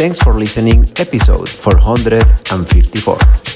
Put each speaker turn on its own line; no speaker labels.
Thanks for listening, episode 454.